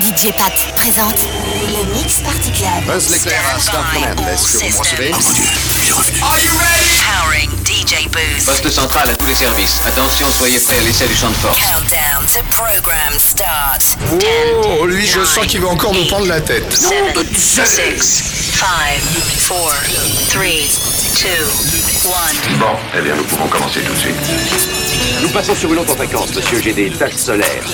DJ Pat présente le Mix Party Club. Buzz l'éclair à Star Command. sur vous recevez Are you ready? Powering DJ Booth. Poste central à tous les services. Attention, soyez prêts à l'essai du champ de force. Countdown to program start. Oh, lui, je sens qu'il va encore nous prendre la tête. 7, non, 6, 5, 4, 3, 2, 1. Bon, eh bien, nous pouvons commencer tout de suite. Nous passons sur une autre fréquence, monsieur. J'ai des taches solaires.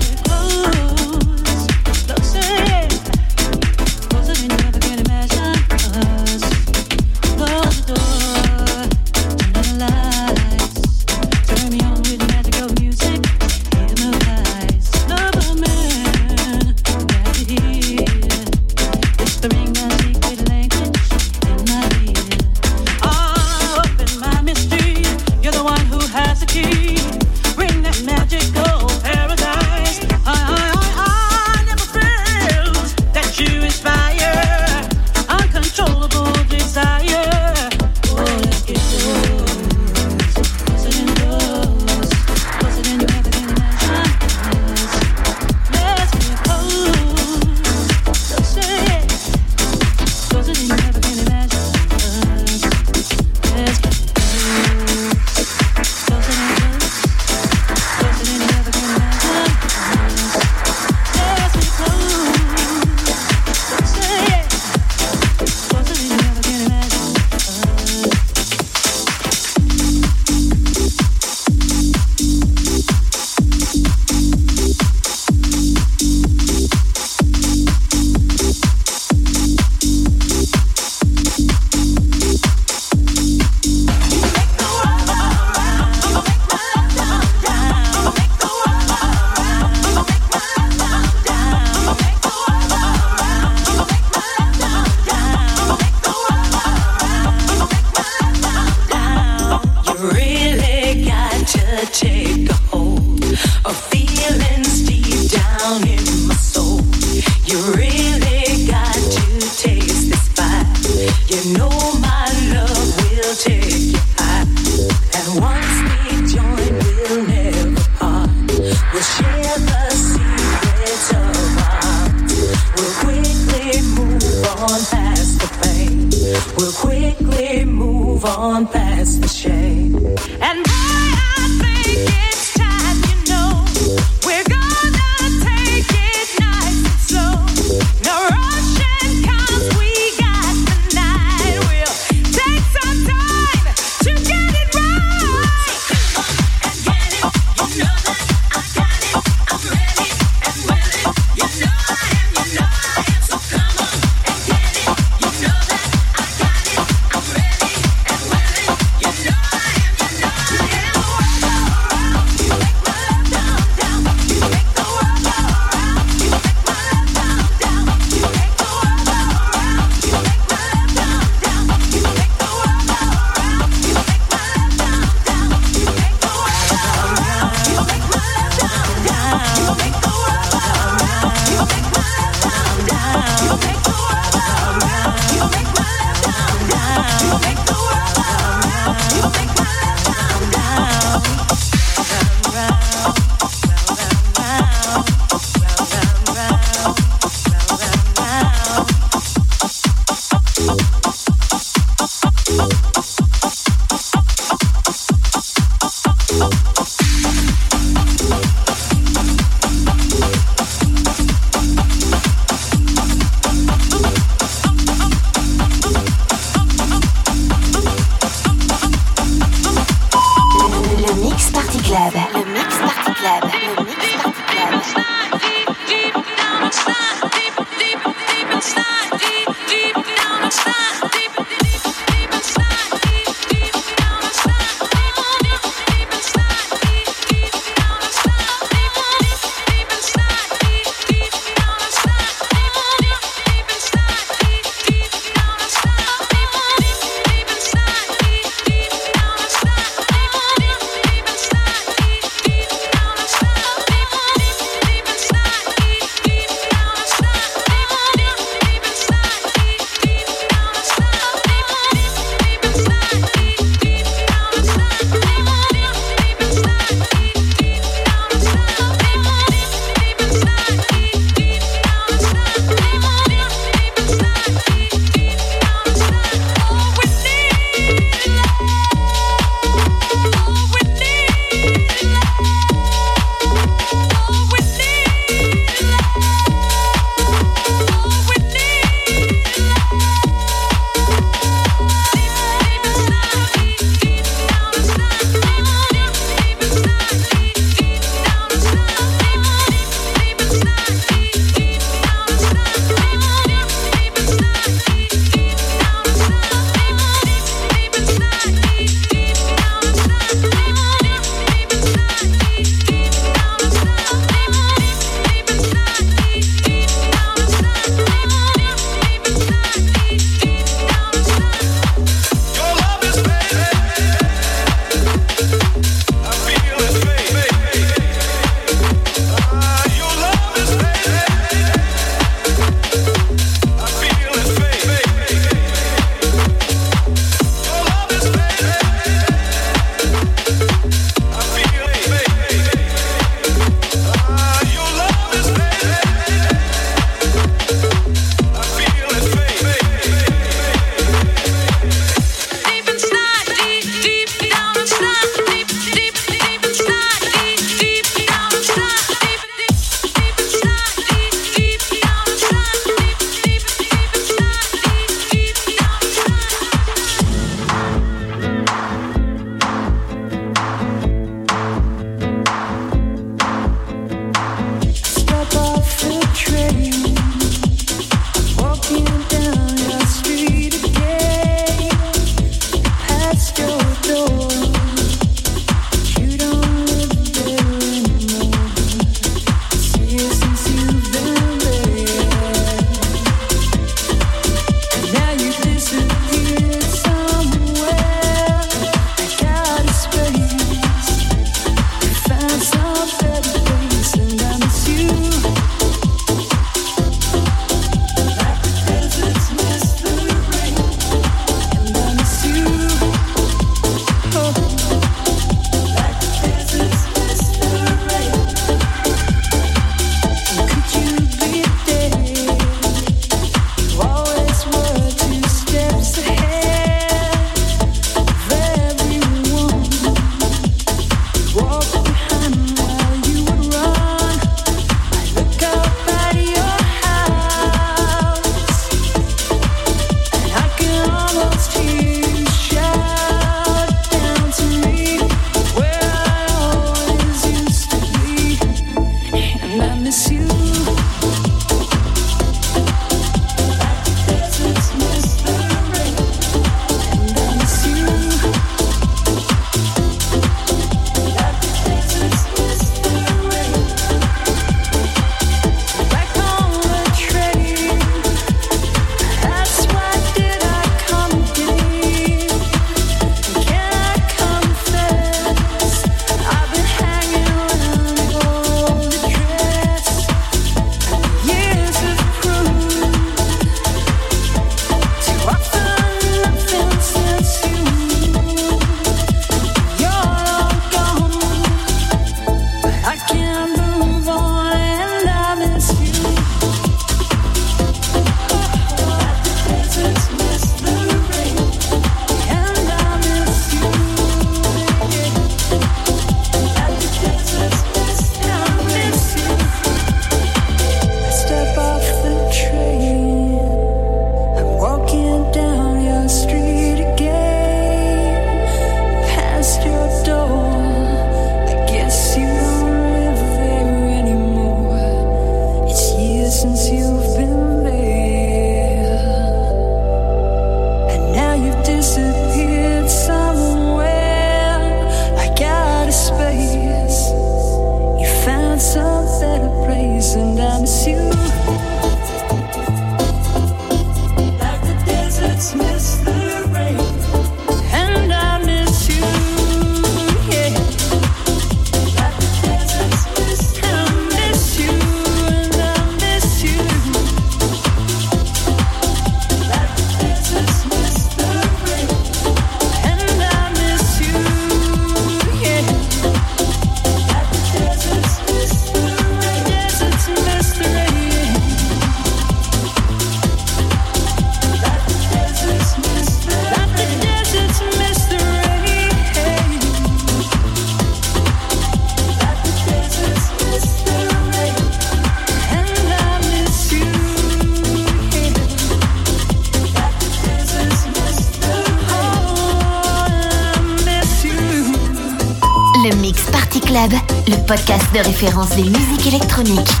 De référence des musiques électroniques.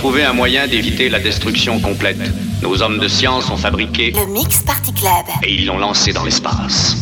trouvé un moyen d'éviter la destruction complète. Nos hommes de science ont fabriqué le Mix Party Club et ils l'ont lancé dans l'espace.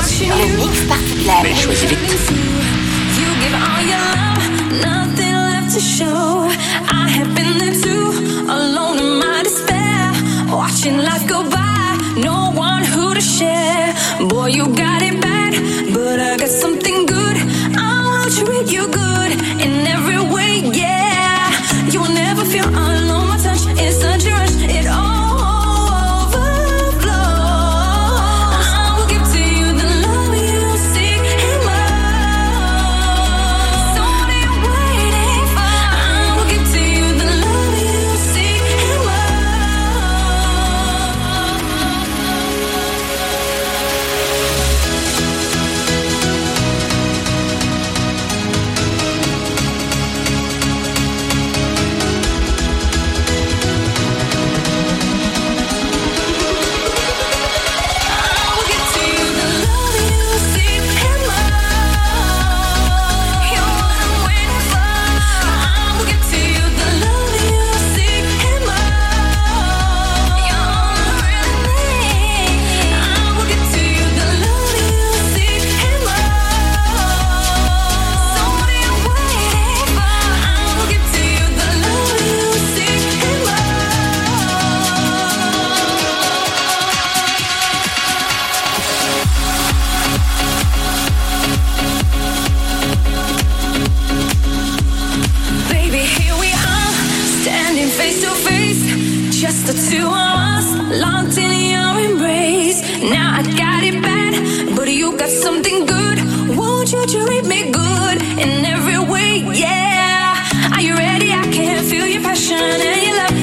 choisir. Le mix party club. Mais choisis vite. just the two of us locked in your embrace. Now I got it bad, but you got something good. Won't you treat me good in every way? Yeah. Are you ready? I can feel your passion and your love.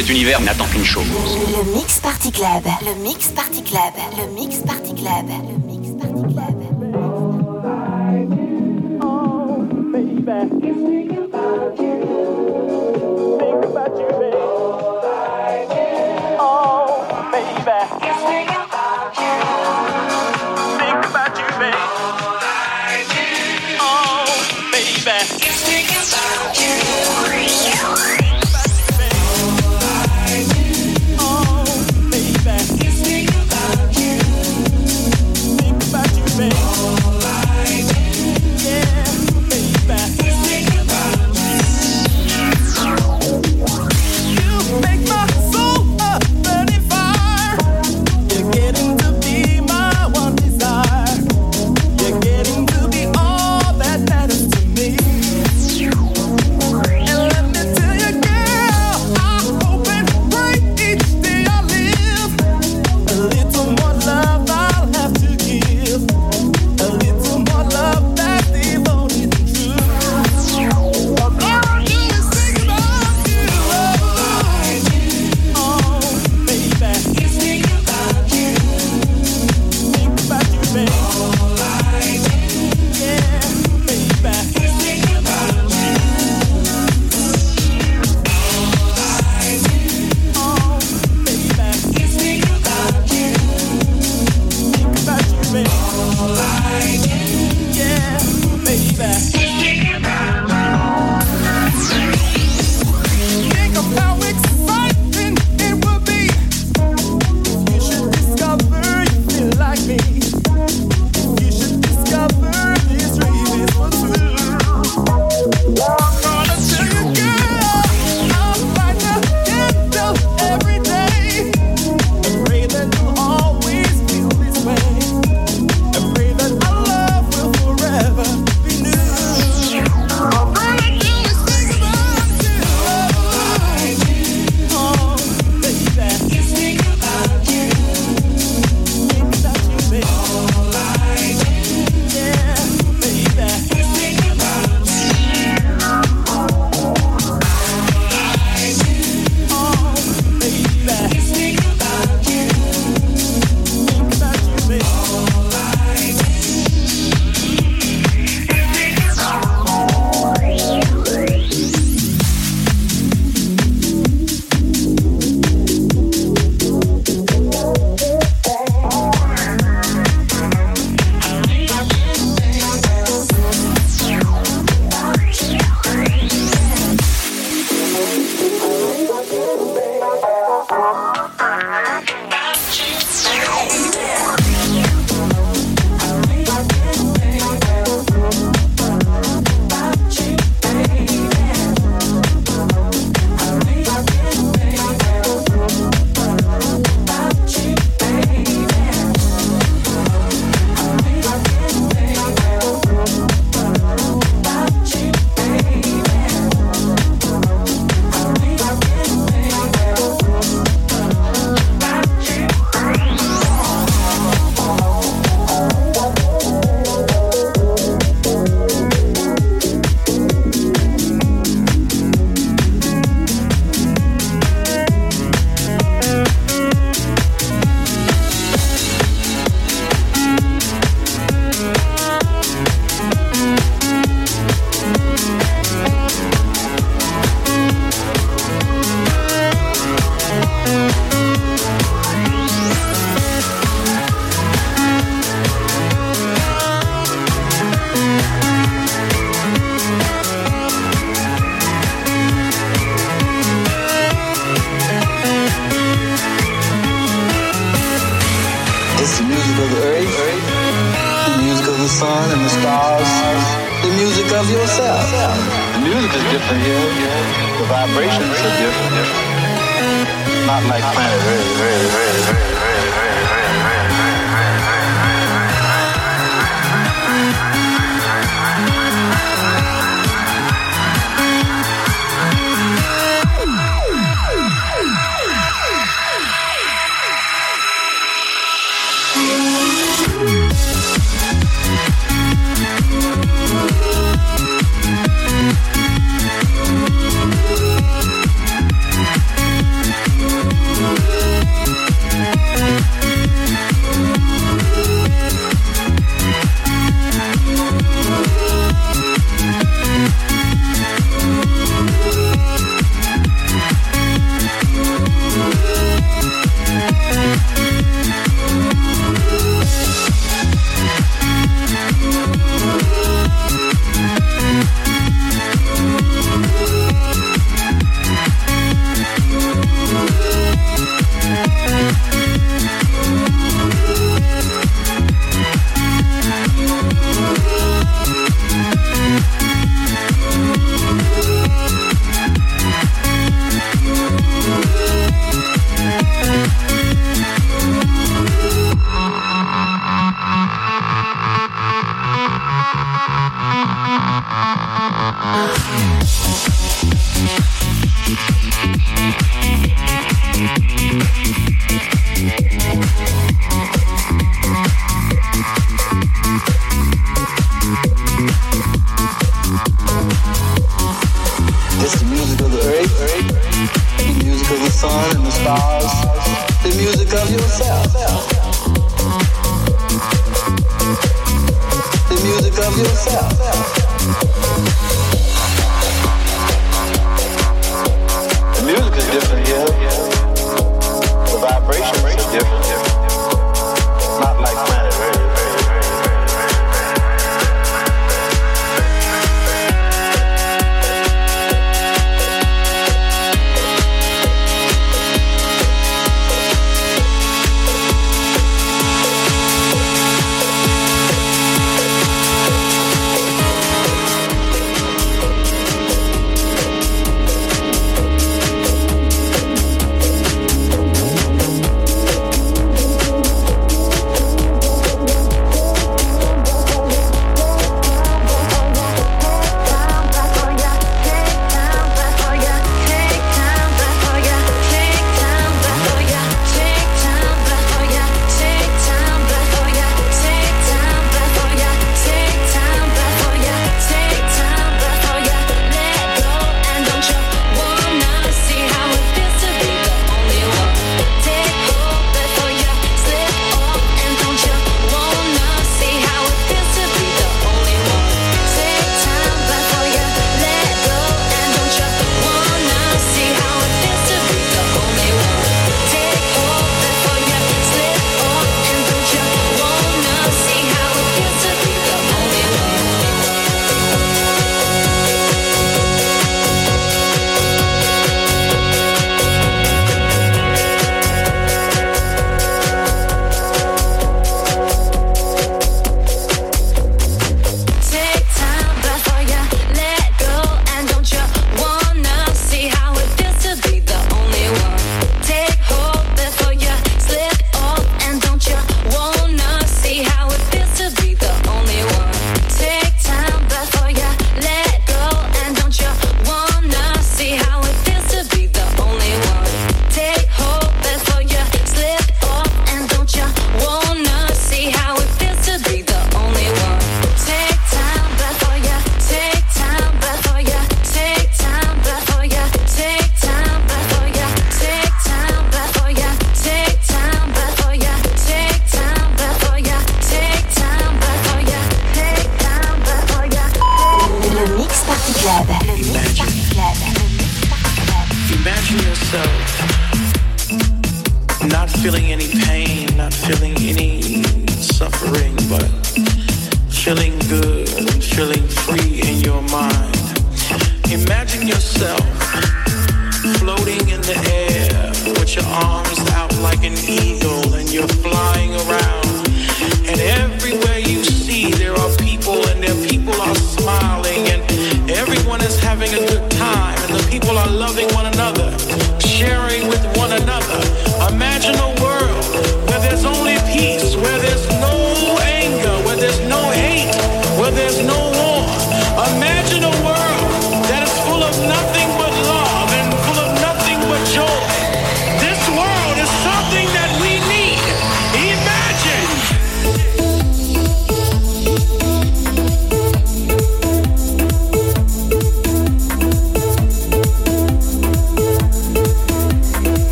cet univers n'attend qu'une chose. Le Mix Party Club. Le Mix Party Club. Le Mix Party Club. Le Mix Party Club.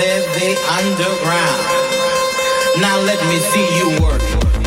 Said the underground. Now let me see you work.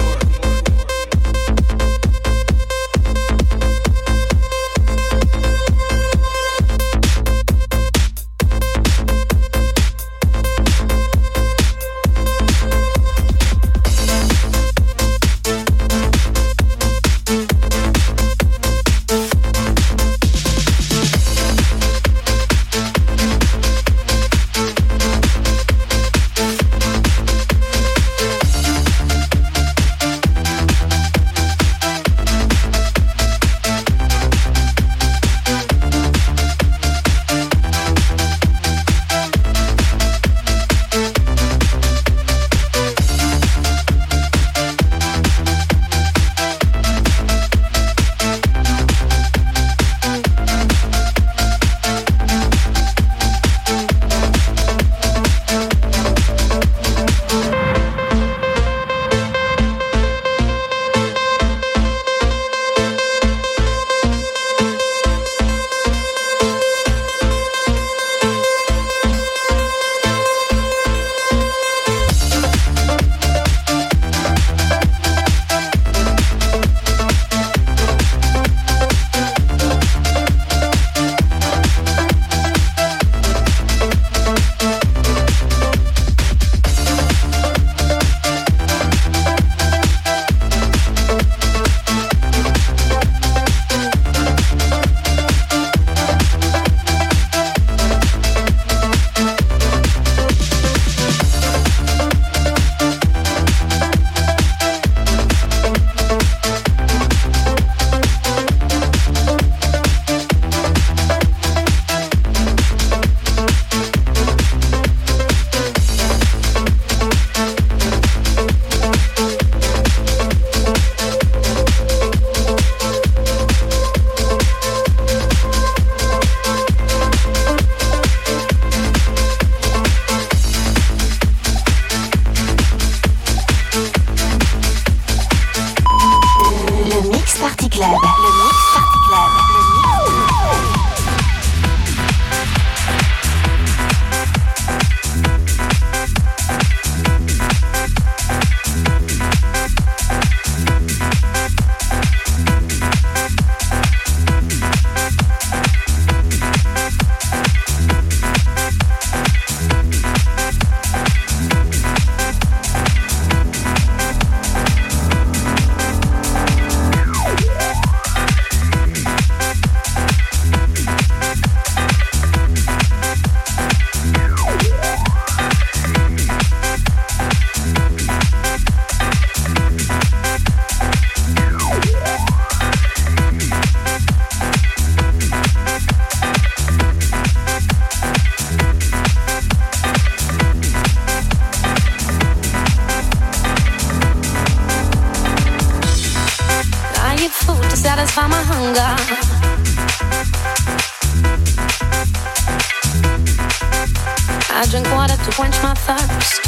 I drink water to quench my thirst.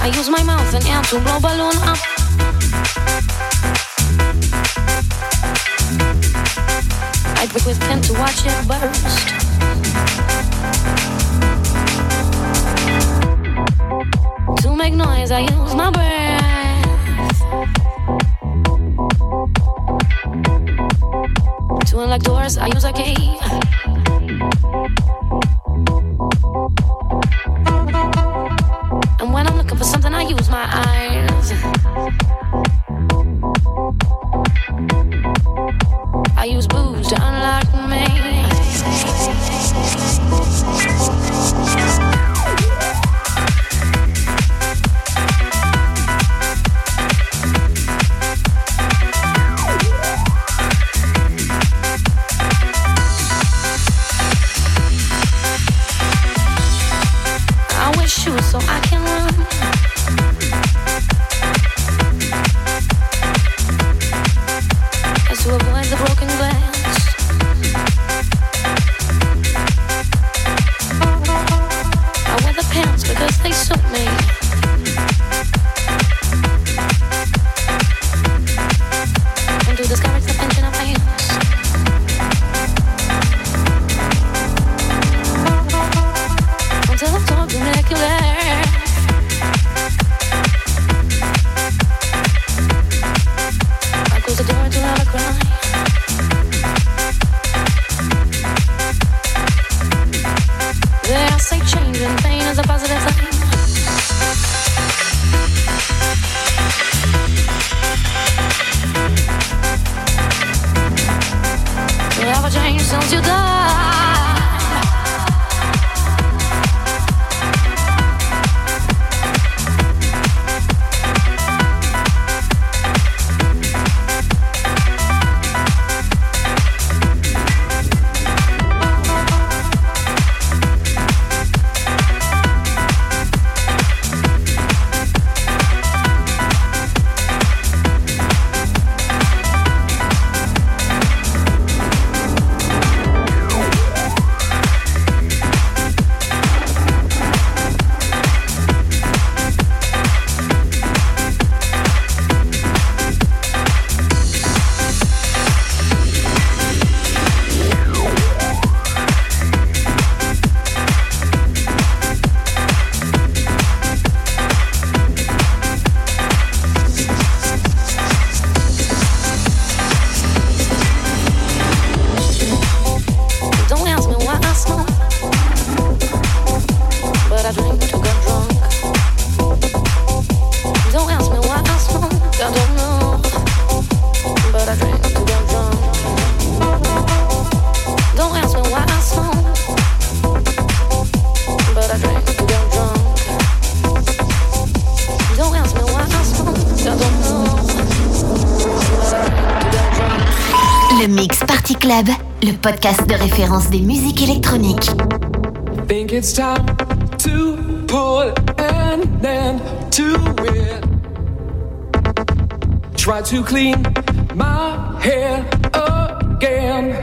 I use my mouth and air to blow balloon up. I pick with pen to watch it burst. To make noise, I use my breath. Swing like doors, I use a key. And when I'm looking for something, I use my eyes. Le Mix Party Club, le podcast de référence des musiques électroniques. Think it's time to pull an end to it. Try to clean my head again.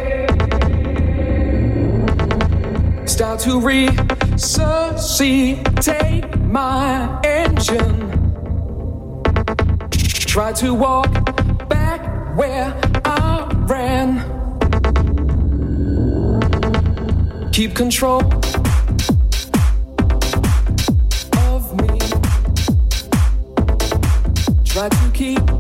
Start to resuscitate my engine. Try to walk back where ran. Keep control. Of me. Try to keep